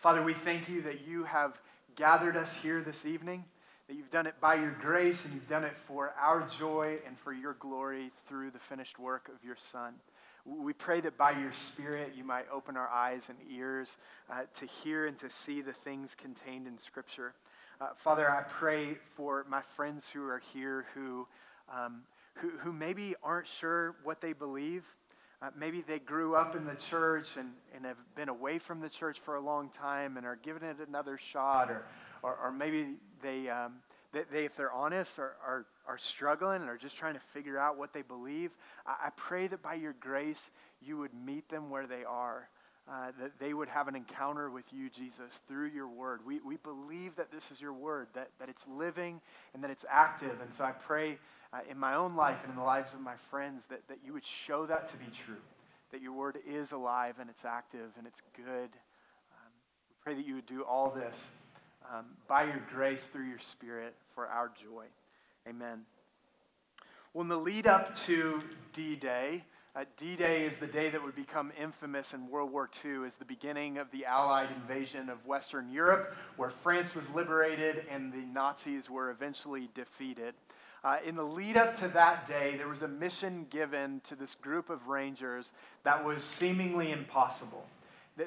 Father, we thank you that you have gathered us here this evening, that you've done it by your grace and you've done it for our joy and for your glory through the finished work of your Son. We pray that by your Spirit you might open our eyes and ears uh, to hear and to see the things contained in Scripture. Uh, Father, I pray for my friends who are here who, um, who, who maybe aren't sure what they believe. Uh, maybe they grew up in the church and, and have been away from the church for a long time and are giving it another shot, or, or, or maybe they, um, they, they, if they're honest, are, are, are struggling and are just trying to figure out what they believe. I, I pray that by your grace, you would meet them where they are. Uh, that they would have an encounter with you, Jesus, through your word. We, we believe that this is your word, that, that it's living and that it's active. And so I pray uh, in my own life and in the lives of my friends that, that you would show that to be true, that your word is alive and it's active and it's good. Um, we pray that you would do all this um, by your grace through your spirit for our joy. Amen. Well, in the lead up to D Day, uh, D Day is the day that would become infamous in World War II as the beginning of the Allied invasion of Western Europe, where France was liberated and the Nazis were eventually defeated. Uh, in the lead up to that day, there was a mission given to this group of rangers that was seemingly impossible.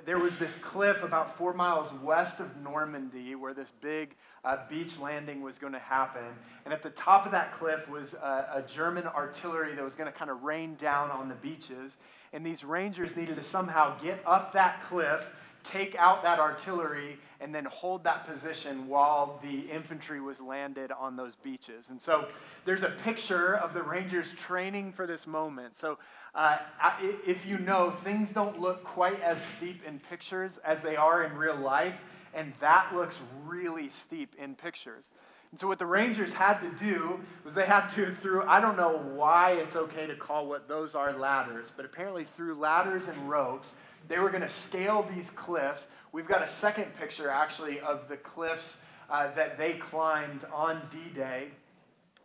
There was this cliff about four miles west of Normandy where this big uh, beach landing was going to happen. And at the top of that cliff was a, a German artillery that was going to kind of rain down on the beaches. And these rangers needed to somehow get up that cliff, take out that artillery, and then hold that position while the infantry was landed on those beaches. And so there's a picture of the Rangers training for this moment. So uh, if you know, things don't look quite as steep in pictures as they are in real life, and that looks really steep in pictures. And so what the Rangers had to do was they had to, through, I don't know why it's okay to call what those are ladders, but apparently through ladders and ropes, they were going to scale these cliffs We've got a second picture, actually, of the cliffs uh, that they climbed on D Day.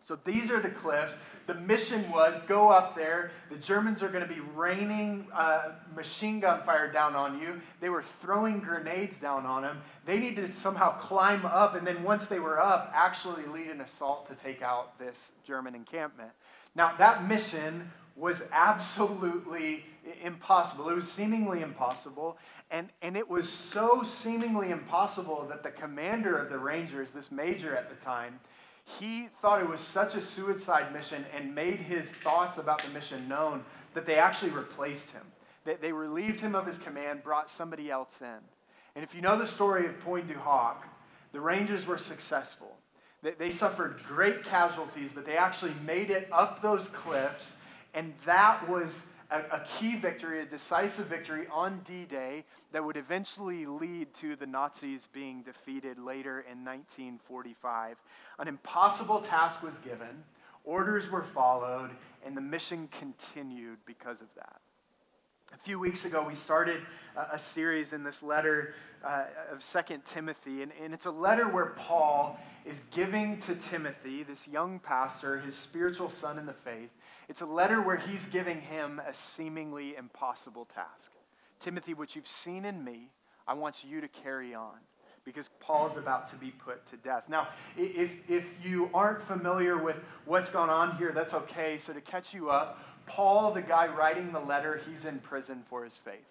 So these are the cliffs. The mission was go up there. The Germans are going to be raining uh, machine gun fire down on you. They were throwing grenades down on them. They needed to somehow climb up, and then once they were up, actually lead an assault to take out this German encampment. Now, that mission was absolutely impossible. It was seemingly impossible. And, and it was so seemingly impossible that the commander of the Rangers, this major at the time, he thought it was such a suicide mission and made his thoughts about the mission known that they actually replaced him. They, they relieved him of his command, brought somebody else in. And if you know the story of Pointe du Hoc, the Rangers were successful. They, they suffered great casualties, but they actually made it up those cliffs, and that was a, a key victory, a decisive victory on D Day that would eventually lead to the Nazis being defeated later in 1945. An impossible task was given, orders were followed, and the mission continued because of that. A few weeks ago, we started a, series in this letter uh, of Second Timothy, and, and it's a letter where Paul is giving to Timothy, this young pastor, his spiritual son in the faith. It's a letter where he's giving him a seemingly impossible task. Timothy, what you've seen in me, I want you to carry on because Paul is about to be put to death. Now, if, if you aren't familiar with what's going on here, that's okay. So, to catch you up, Paul, the guy writing the letter, he's in prison for his faith.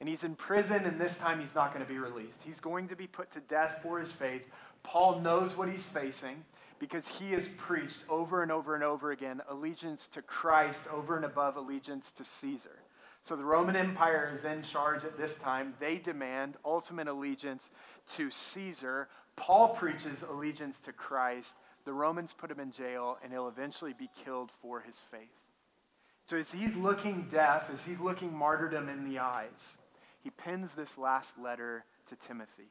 And he's in prison, and this time he's not going to be released. He's going to be put to death for his faith. Paul knows what he's facing because he has preached over and over and over again allegiance to Christ over and above allegiance to Caesar. So the Roman Empire is in charge at this time. They demand ultimate allegiance to Caesar. Paul preaches allegiance to Christ. The Romans put him in jail, and he'll eventually be killed for his faith. So as he's looking death, as he's looking martyrdom in the eyes, he pens this last letter to Timothy.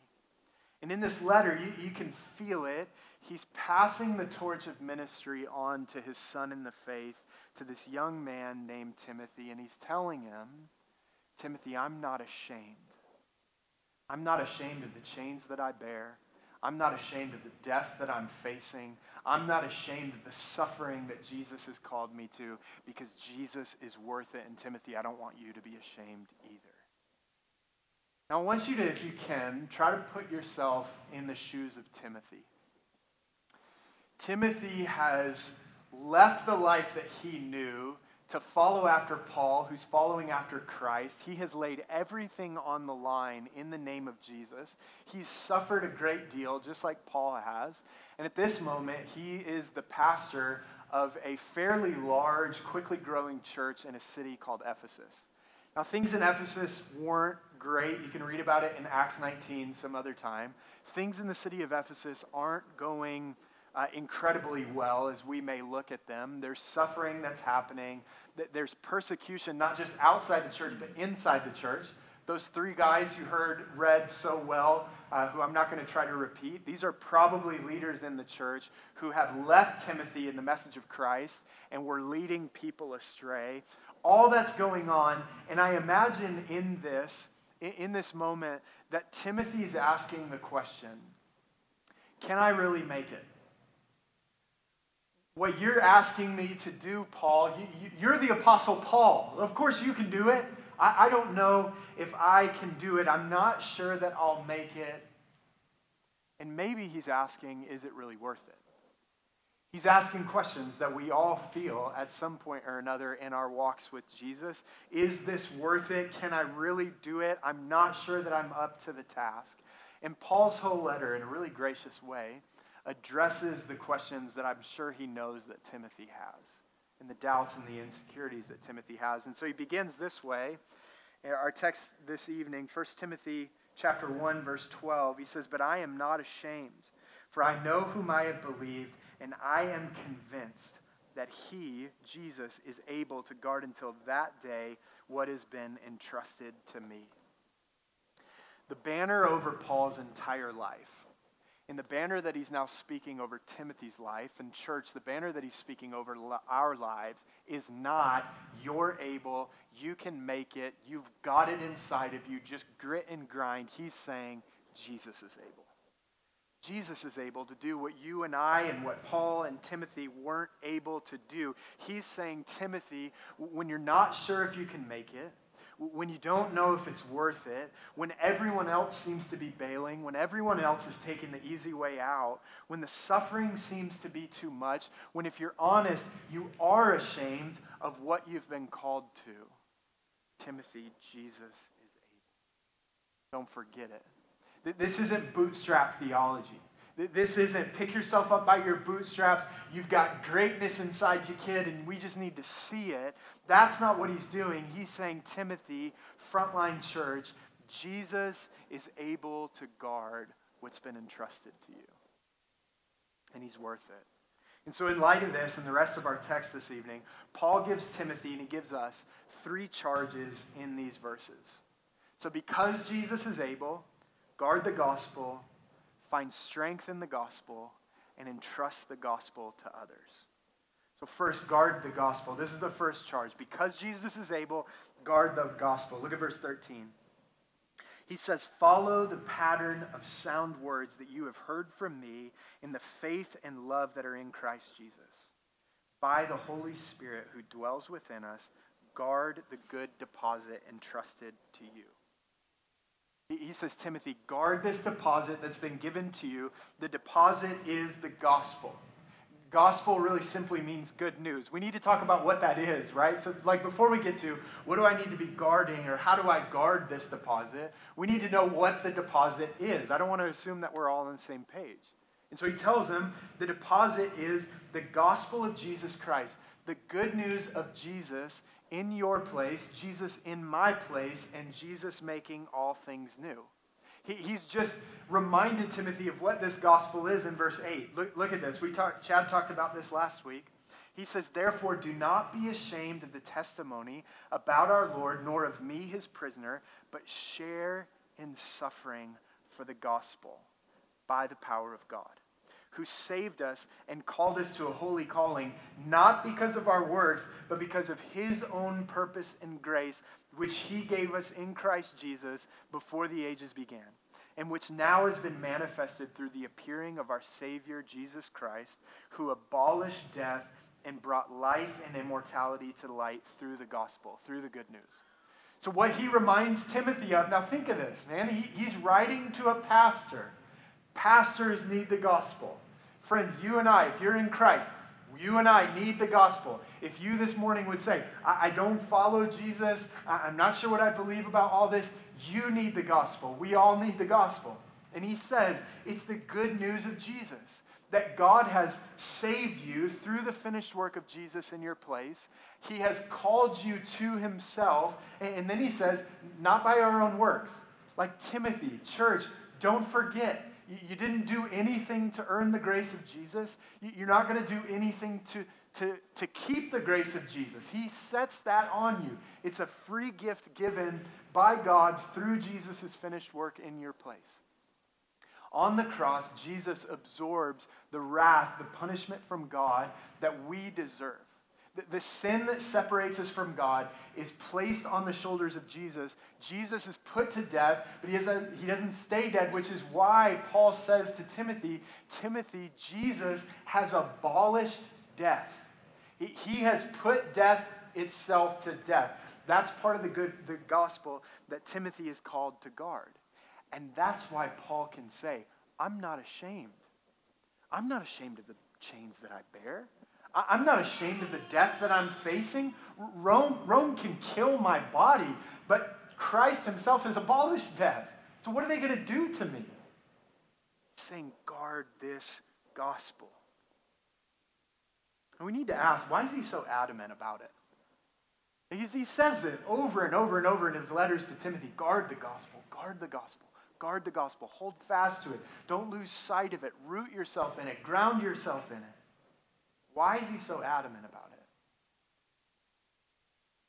And in this letter, you, you can feel it. He's passing the torch of ministry on to his son in the faith to this young man named Timothy, and he's telling him, Timothy, I'm not ashamed. I'm not ashamed of the chains that I bear. I'm not ashamed of the death that I'm facing. I'm not ashamed of the suffering that Jesus has called me to because Jesus is worth it. And Timothy, I don't want you to be ashamed either. Now, I want you to, if you can, try to put yourself in the shoes of Timothy. Timothy has left the life that he knew to follow after Paul, who's following after Christ. He has laid everything on the line in the name of Jesus. He's suffered a great deal, just like Paul has. And at this moment, he is the pastor of a fairly large, quickly growing church in a city called Ephesus. Now, things in Ephesus weren't great. You can read about it in Acts 19 some other time. Things in the city of Ephesus aren't going uh, incredibly well as we may look at them. There's suffering that's happening. There's persecution, not just outside the church, but inside the church. Those three guys you heard read so well, uh, who I'm not going to try to repeat, these are probably leaders in the church who have left Timothy in the message of Christ and were leading people astray. All that's going on, and I imagine in this, in this moment, that Timothy is asking the question Can I really make it? What you're asking me to do, Paul. You, are the Apostle Paul. Of course, you can do it. I, I don't know if I can do it. I'm not sure that I'll make it. And maybe he's asking, is it really worth it? He's asking questions that we all feel at some point or another in our walks with Jesus. Is this worth it? Can I really do it? I'm not sure that I'm up to the task. And Paul's whole letter, in a really gracious way, addresses the questions that I'm sure he knows that Timothy has and the doubts and the insecurities that Timothy has. And so he begins this way. Our text this evening, 1 Timothy chapter 1 verse 12, he says, "But I am not ashamed, for I know whom I have believed, and I am convinced that he, Jesus, is able to guard until that day what has been entrusted to me." The banner over Paul's entire life in the banner that he's now speaking over Timothy's life and church, the banner that he's speaking over our lives is not you're able, you can make it, you've got it inside of you, just grit and grind. He's saying Jesus is able. Jesus is able to do what you and I and what Paul and Timothy weren't able to do. He's saying, Timothy, when you're not sure if you can make it, when you don't know if it's worth it, when everyone else seems to be bailing, when everyone else is taking the easy way out, when the suffering seems to be too much, when, if you're honest, you are ashamed of what you've been called to, Timothy, Jesus is able. Don't forget it. This isn't bootstrap theology. This isn't pick yourself up by your bootstraps. You've got greatness inside you, kid, and we just need to see it. That's not what he's doing. He's saying, Timothy, frontline church, Jesus is able to guard what's been entrusted to you. And he's worth it. And so, in light of this and the rest of our text this evening, Paul gives Timothy and he gives us three charges in these verses. So, because Jesus is able, guard the gospel, find strength in the gospel, and entrust the gospel to others. So, first, guard the gospel. This is the first charge. Because Jesus is able, guard the gospel. Look at verse 13. He says, Follow the pattern of sound words that you have heard from me in the faith and love that are in Christ Jesus. By the Holy Spirit who dwells within us, guard the good deposit entrusted to you. He says, Timothy, guard this deposit that's been given to you. The deposit is the gospel. Gospel really simply means good news. We need to talk about what that is, right? So, like, before we get to what do I need to be guarding or how do I guard this deposit, we need to know what the deposit is. I don't want to assume that we're all on the same page. And so he tells them the deposit is the gospel of Jesus Christ, the good news of Jesus in your place, Jesus in my place, and Jesus making all things new. He, he's just reminded Timothy of what this gospel is in verse 8. Look, look at this. We talked, Chad talked about this last week. He says, Therefore, do not be ashamed of the testimony about our Lord, nor of me, his prisoner, but share in suffering for the gospel by the power of God who saved us and called us to a holy calling, not because of our works, but because of his own purpose and grace, which he gave us in Christ Jesus before the ages began, and which now has been manifested through the appearing of our Savior Jesus Christ, who abolished death and brought life and immortality to light through the gospel, through the good news. So, what he reminds Timothy of, now think of this, man. He, he's writing to a pastor. Pastors need the gospel. Friends, you and I, if you're in Christ, you and I need the gospel. If you this morning would say, I, I don't follow Jesus, I, I'm not sure what I believe about all this, you need the gospel. We all need the gospel. And he says, it's the good news of Jesus that God has saved you through the finished work of Jesus in your place. He has called you to himself. And then he says, not by our own works. Like Timothy, church, don't forget. You didn't do anything to earn the grace of Jesus. You're not going to do anything to, to, to keep the grace of Jesus. He sets that on you. It's a free gift given by God through Jesus' finished work in your place. On the cross, Jesus absorbs the wrath, the punishment from God that we deserve. The, sin that separates us from God is placed on the shoulders of Jesus. Jesus is put to death, but he, a, he doesn't stay dead, which is why Paul says to Timothy, Timothy, Jesus has abolished death. He, he has put death itself to death. That's part of the good the gospel that Timothy is called to guard. And that's why Paul can say, I'm not ashamed. I'm not ashamed of the chains that I bear. I'm not ashamed of the death that I'm facing. Rome, Rome can kill my body, but Christ himself has abolished death. So what are they going to do to me? Saying, guard this gospel. And we need to ask, why is he so adamant about it? He's, he says it over and over and over in his letters to Timothy guard the gospel, guard the gospel. Guard the gospel. Hold fast to it. Don't lose sight of it. Root yourself in it. Ground yourself in it. Why is he so adamant about it?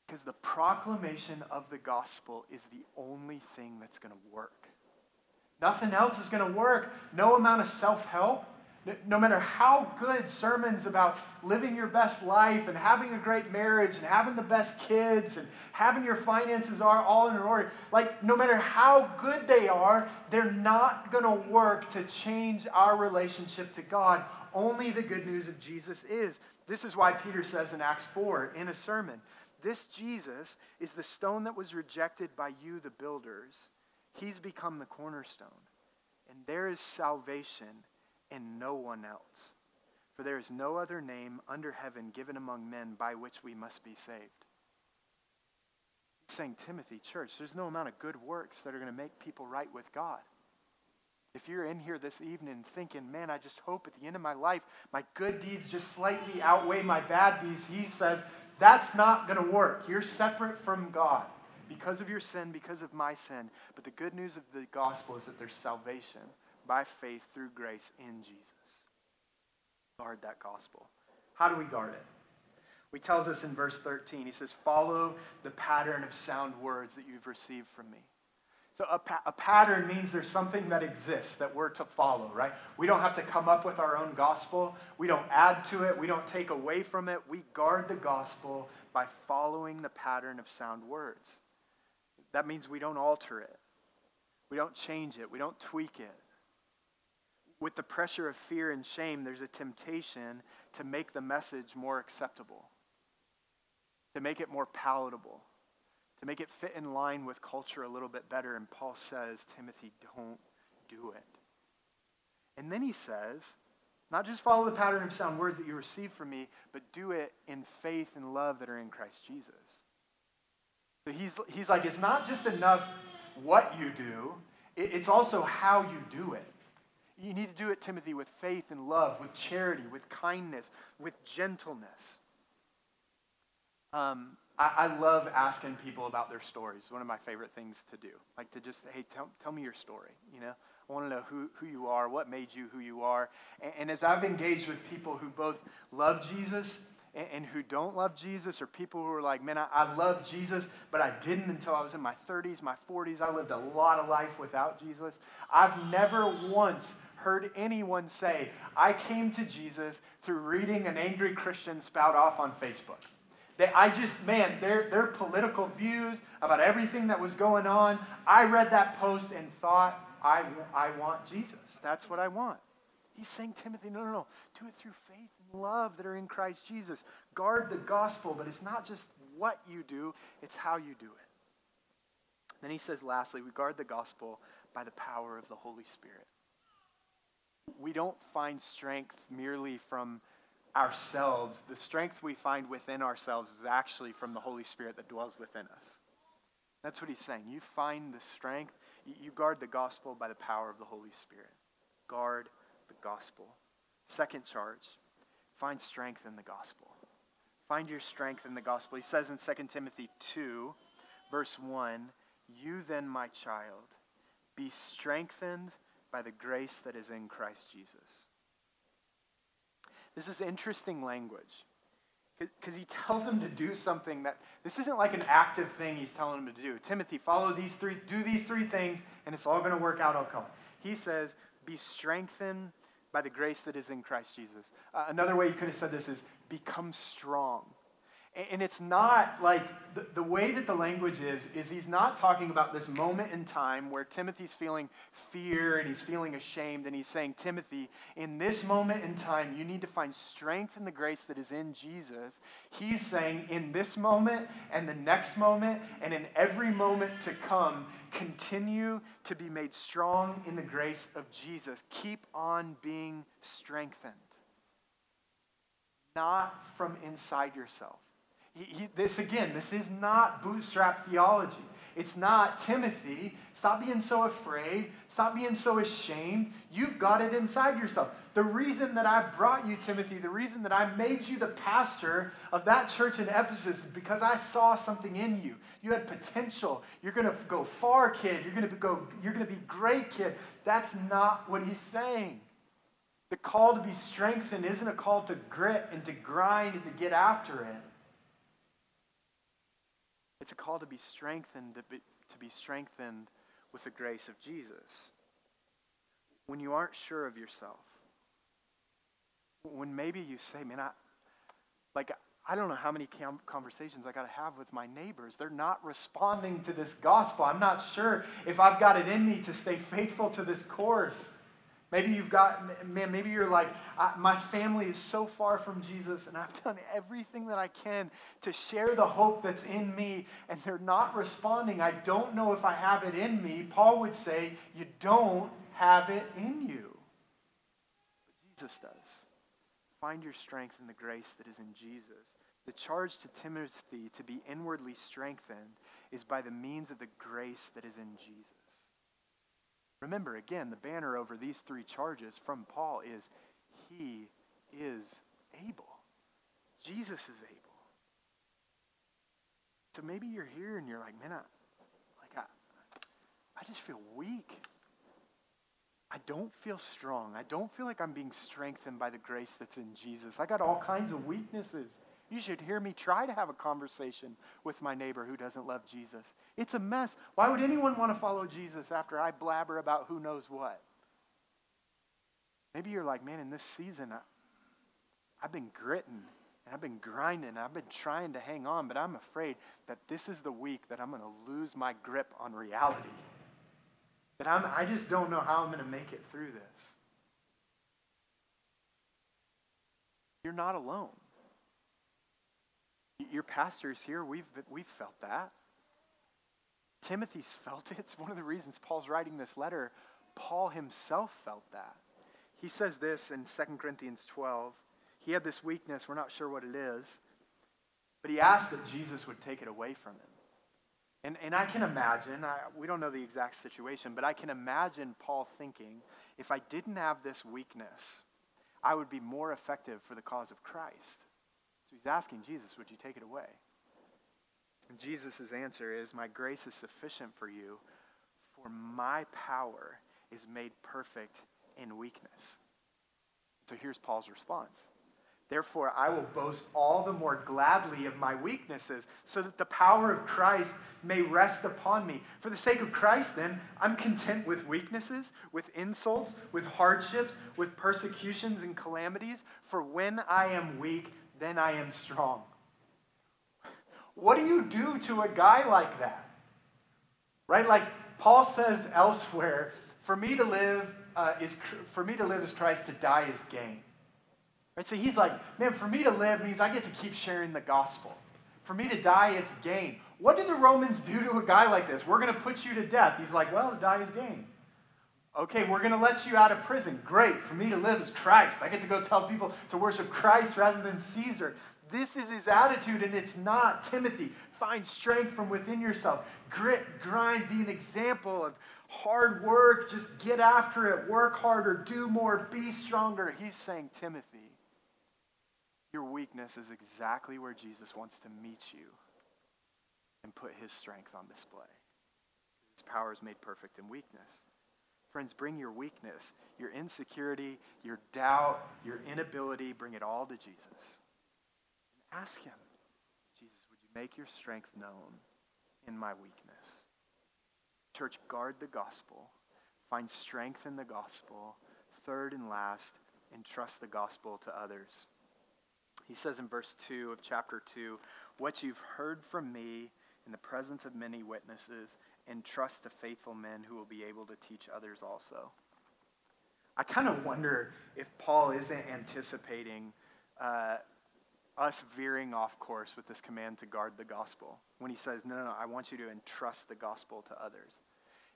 Because the proclamation of the gospel is the only thing that's going to work. Nothing else is going to work. No amount of self help, no matter how good sermons about living your best life and having a great marriage and having the best kids and having your finances are all in order, like no matter how good they are, they're not going to work to change our relationship to God. Only the good news of Jesus is. This is why Peter says in Acts 4 in a sermon, this Jesus is the stone that was rejected by you, the builders. He's become the cornerstone. And there is salvation in no one else. For there is no other name under heaven given among men by which we must be saved. He's saying, Timothy, church, there's no amount of good works that are going to make people right with God. If you're in here this evening thinking, man, I just hope at the end of my life my good deeds just slightly outweigh my bad deeds, he says, that's not going to work. You're separate from God because of your sin, because of my sin. But the good news of the gospel is that there's salvation by faith through grace in Jesus. Guard that gospel. How do we guard it? He tells us in verse 13, he says, Follow the pattern of sound words that you've received from me. So a, pa- a, pattern means there's something that exists that we're to follow, right? We don't have to come up with our own gospel. We don't add to it. We don't take away from it. We guard the gospel by following the pattern of sound words. That means we don't alter it. We don't change it. We don't tweak it with the pressure of fear and shame, there's a temptation to make the message more acceptable, to make it more palatable, to make it fit in line with culture a little bit better. And Paul says, Timothy, don't do it. And then he says, not just follow the pattern of sound words that you receive from me, but do it in faith and love that are in Christ Jesus. So he's, he's like, it's not just enough what you do, it's also how you do it. You need to do it, Timothy, with faith and love, with charity, with kindness, with gentleness. Um, I, I, love asking people about their stories. It's one of my favorite things to do. Like to just, hey, tell, tell me your story. You know, I want to know who, who you are, what made you who you are. And, and as I've engaged with people who both love Jesus and, and, who don't love Jesus, or people who are like, man, I, I love Jesus, but I didn't until I was in my 30s, my 40s. I lived a lot of life without Jesus. I've never once heard anyone say, I came to Jesus through reading an angry Christian spout off on Facebook. I just, man, their, their political views about everything that was going on, I read that post and thought, I, I want Jesus. That's what I want. He's saying, Timothy, no, no, no. Do it through faith and love that are in Christ Jesus. Guard the gospel, but it's not just what you do, it's how you do it. Then he says, lastly, we guard the gospel by the power of the Holy Spirit. We don't find strength merely from ourselves. The strength we find within ourselves is actually from the Holy Spirit that dwells within us. That's what he's saying. You find the strength, you guard the gospel by the power of the Holy Spirit. Guard the gospel. Second charge, find strength in the gospel. Find your strength in the gospel. He says in 2 Timothy 2, verse 1 You then, my child, be strengthened by the grace that is in Christ Jesus. This is interesting language because he tells him to do something that this isn't like an active thing he's telling him to do. Timothy, follow these three, do these three things, and it's all going to work out okay. He says, be strengthened by the grace that is in Christ Jesus. Uh, another way you could have said this is become strong. And it's not like the, the way that the language is, is he's not talking about this moment in time where Timothy's feeling fear and he's feeling ashamed. And he's saying, Timothy, in this moment in time, you need to find strength in the grace that is in Jesus. He's saying, in this moment and the next moment and in every moment to come, continue to be made strong in the grace of Jesus. Keep on being strengthened, not from inside yourself he, this again, this is not bootstrap theology. It's not, Timothy, stop being so afraid. Stop being so ashamed. You've got it inside yourself. The reason that I brought you, Timothy, the reason that I made you the pastor of that church in Ephesus is because I saw something in you. You had potential. You're going to go far, kid. You're going to go, you're going to be great, kid. That's not what he's saying. The call to be strengthened isn't a call to grit and to grind and to get after it. It's a call to be strengthened, to be, to be strengthened with the grace of Jesus. When you aren't sure of yourself, when maybe you say, man, I, like, I don't know how many conversations I got to have with my neighbors. They're not responding to this gospel. I'm not sure if I've got it in me to stay faithful to this course. Maybe you've got, man, maybe you're like, my family is so far from Jesus, and I've done everything that I can to share the hope that's in me, and they're not responding. I don't know if I have it in me. Paul would say, You don't have it in you. But Jesus does. Find your strength in the grace that is in Jesus. The charge to Timothy to be inwardly strengthened is by the means of the grace that is in Jesus. Remember, again, the banner over these three charges from Paul is He is able. Jesus is able. So maybe you're here and you're like, man, I, like I, I just feel weak. I don't feel strong. I don't feel like I'm being strengthened by the grace that's in Jesus. I got all kinds of weaknesses. You should hear me try to have a conversation with my neighbor who doesn't love Jesus. It's a mess. Why would anyone want to follow Jesus after I blabber about who knows what? Maybe you're like, man, in this season, I, I've been gritting and I've been grinding. I've been trying to hang on, but I'm afraid that this is the week that I'm going to lose my grip on reality. That I'm, I just don't know how I'm going to make it through this. You're not alone. Your pastors here, we've, we've felt that. Timothy's felt it. It's one of the reasons Paul's writing this letter. Paul himself felt that. He says this in 2 Corinthians 12. He had this weakness. We're not sure what it is. But he asked that Jesus would take it away from him. And, and I can imagine, I, we don't know the exact situation, but I can imagine Paul thinking if I didn't have this weakness, I would be more effective for the cause of Christ. So he's asking Jesus, would you take it away? And Jesus' answer is, My grace is sufficient for you, for my power is made perfect in weakness. So here's Paul's response. Therefore, I will boast all the more gladly of my weaknesses, so that the power of Christ may rest upon me. For the sake of Christ, then, I'm content with weaknesses, with insults, with hardships, with persecutions and calamities. For when I am weak, then I am strong. What do you do to a guy like that? Right? Like Paul says elsewhere, for me to live uh, is for me to live is Christ, to die is gain. Right? So he's like, man, for me to live means I get to keep sharing the gospel. For me to die, it's gain. What did the Romans do to a guy like this? We're going to put you to death. He's like, Well, die is gain. Okay, we're going to let you out of prison. Great. For me to live is Christ. I get to go tell people to worship Christ rather than Caesar. This is his attitude, and it's not. Timothy, find strength from within yourself. Grit, grind, be an example of hard work. Just get after it. Work harder. Do more. Be stronger. He's saying, Timothy, your weakness is exactly where Jesus wants to meet you and put his strength on display. His power is made perfect in weakness. Friends, bring your weakness, your insecurity, your doubt, your inability, bring it all to Jesus. And ask Him, Jesus, would you make your strength known in my weakness? Church, guard the gospel, find strength in the gospel. Third and last, entrust the gospel to others. He says in verse 2 of chapter 2, What you've heard from me in the presence of many witnesses, and trust to faithful men who will be able to teach others also. I kind of wonder if Paul isn't anticipating uh, us veering off course with this command to guard the gospel when he says, No, no, no, I want you to entrust the gospel to others.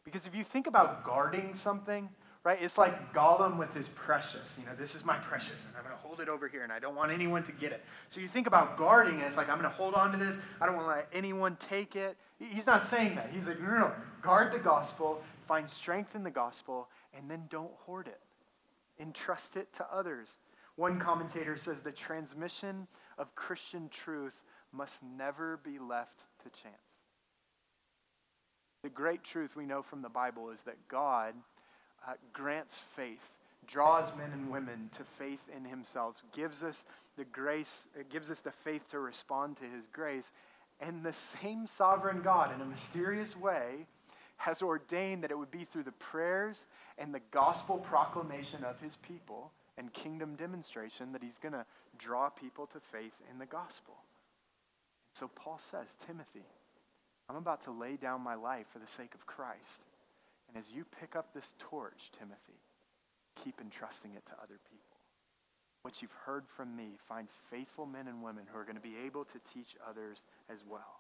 Because if you think about guarding something, right, it's like Gollum with his precious. You know, this is my precious, and I'm going to hold it over here, and I don't want anyone to get it. So you think about guarding, and it's like, I'm going to hold on to this. I don't want to let anyone take it. He's not saying that. He's like, no, no, no. Guard the gospel, find strength in the gospel, and then don't hoard it. Entrust it to others. One commentator says the transmission of Christian truth must never be left to chance. The great truth we know from the Bible is that God uh, grants faith, draws men and women to faith in himself, gives us the grace, gives us the faith to respond to his grace, and the same sovereign God, in a mysterious way, has ordained that it would be through the prayers and the gospel proclamation of his people and kingdom demonstration that he's going to draw people to faith in the gospel. So Paul says, Timothy, I'm about to lay down my life for the sake of Christ. As you pick up this torch, Timothy, keep entrusting it to other people what you've heard from me, find faithful men and women who are going to be able to teach others as well.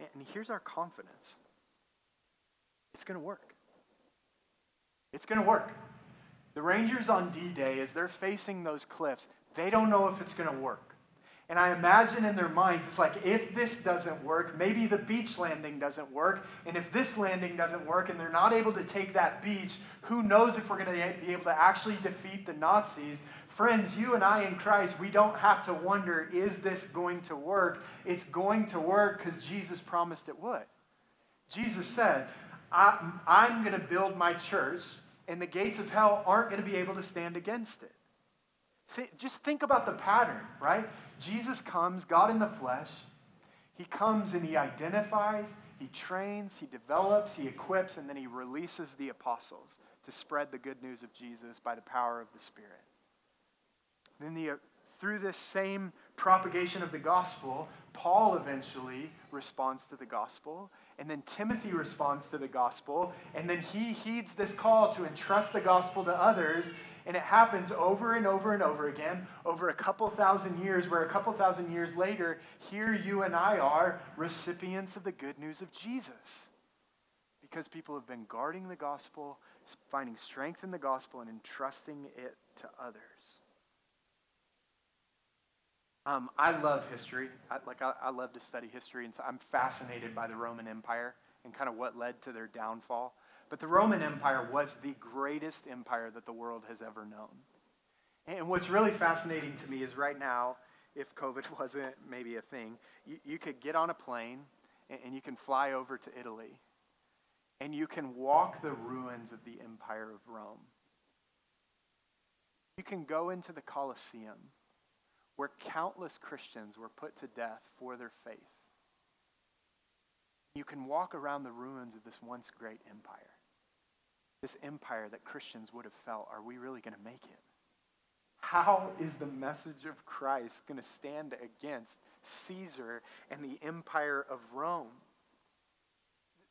And here's our confidence it's going to work. It's going to work. The Rangers on D Day, as they're facing those cliffs, they don't know if it's going to work. And I imagine in their minds, it's like, if this doesn't work, maybe the beach landing doesn't work. And if this landing doesn't work and they're not able to take that beach, who knows if we're going to be able to actually defeat the Nazis? Friends, you and I in Christ, we don't have to wonder, is this going to work? It's going to work because Jesus promised it would. Jesus said, I, am going to build my church, and the gates of hell aren't going to be able to stand against it. Th- just think about the pattern, right? Jesus comes, God in the flesh. He comes and he identifies, he trains, he develops, he equips, and then he releases the apostles to spread the good news of Jesus by the power of the Spirit. Then the, uh, through this same propagation of the gospel, Paul eventually responds to the gospel, and then Timothy responds to the gospel, and then he heeds this call to entrust the gospel to others, and it happens over and over and over again, over a couple thousand years, where a couple thousand years later, here you and I are recipients of the good news of Jesus. Because people have been guarding the gospel, finding strength in the gospel, and entrusting it to others. Um, I love history. I, like I, I love to study history, and so I'm fascinated by the Roman Empire and kind of what led to their downfall. But the Roman Empire was the greatest empire that the world has ever known. And what's really fascinating to me is right now, if COVID wasn't maybe a thing, you, you could get on a plane and, and you can fly over to Italy and you can walk the ruins of the Empire of Rome. You can go into the Colosseum where countless Christians were put to death for their faith. You can walk around the ruins of this once great empire. This empire that Christians would have felt, are we really going to make it? How is the message of Christ going to stand against Caesar and the empire of Rome?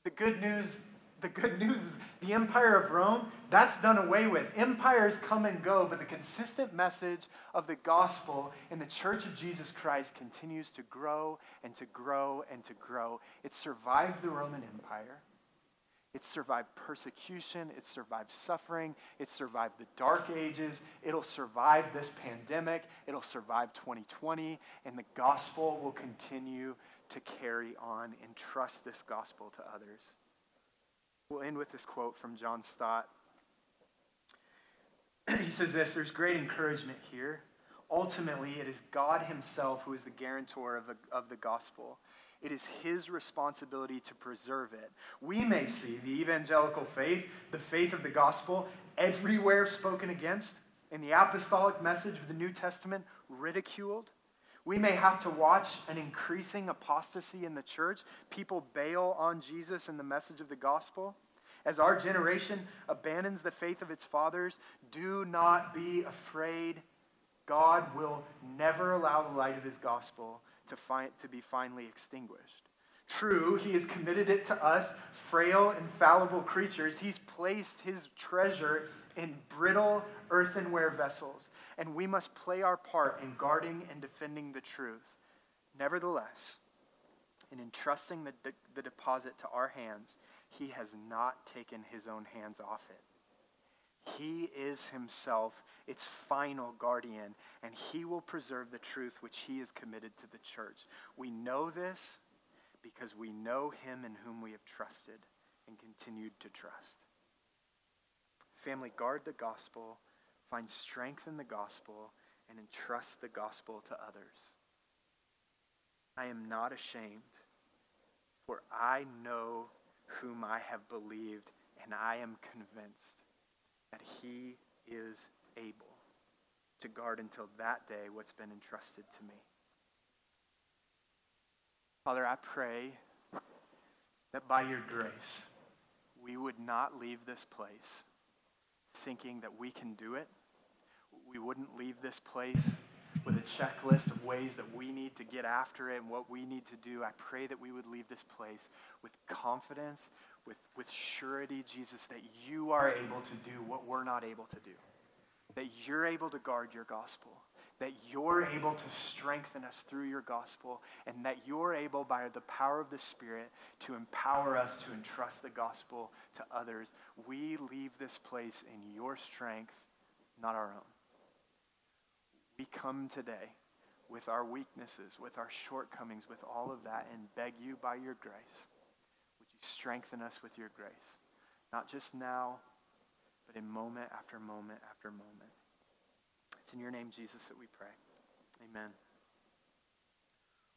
The good news The good news is the empire of Rome, that's done away with. Empires come and go, but the consistent message of the gospel in the church of Jesus Christ continues to grow and to grow and to grow. It survived the Roman Empire. It survived persecution. It survived suffering. It survived the dark ages. It'll survive this pandemic. It'll survive 2020. And the gospel will continue to carry on and trust this gospel to others. We'll end with this quote from John Stott. he says this There's great encouragement here. Ultimately, it is God Himself who is the guarantor of the, of the gospel. It is his responsibility to preserve it. We may see the evangelical faith, the faith of the gospel, everywhere spoken against, in the apostolic message of the New Testament ridiculed. We may have to watch an increasing apostasy in the church, people bail on Jesus and the message of the gospel. As our generation abandons the faith of its fathers, do not be afraid. God will never allow the light of his gospel to, find, to be finally extinguished. True, he has committed it to us, frail and fallible creatures. He's placed his treasure in brittle earthenware vessels, and we must play our part in guarding and defending the truth. Nevertheless, in entrusting the, de- the deposit to our hands, he has not taken his own hands off it. He is himself its final guardian, and he will preserve the truth which he has committed to the church. We know this because we know him in whom we have trusted and continued to trust. Family, guard the gospel, find strength in the gospel, and entrust the gospel to others. I am not ashamed, for I know whom I have believed, and I am convinced that he is able to guard until that day what's been entrusted to me. Father, I pray that by your grace, we would not leave this place thinking that we can do it. We wouldn't leave this place with a checklist of ways that we need to get after it and what we need to do. I pray that we would leave this place with confidence, with, with surety, Jesus, that you are able to do what we're not able to do. That you're able to guard your gospel. That you're able to strengthen us through your gospel. And that you're able, by the power of the Spirit, to empower us to entrust the gospel to others. We leave this place in your strength, not our own. We come today with our weaknesses, with our shortcomings, with all of that, and beg you by your grace would you strengthen us with your grace, not just now, but in moment after moment after moment. It's in your name, Jesus, that we pray. Amen.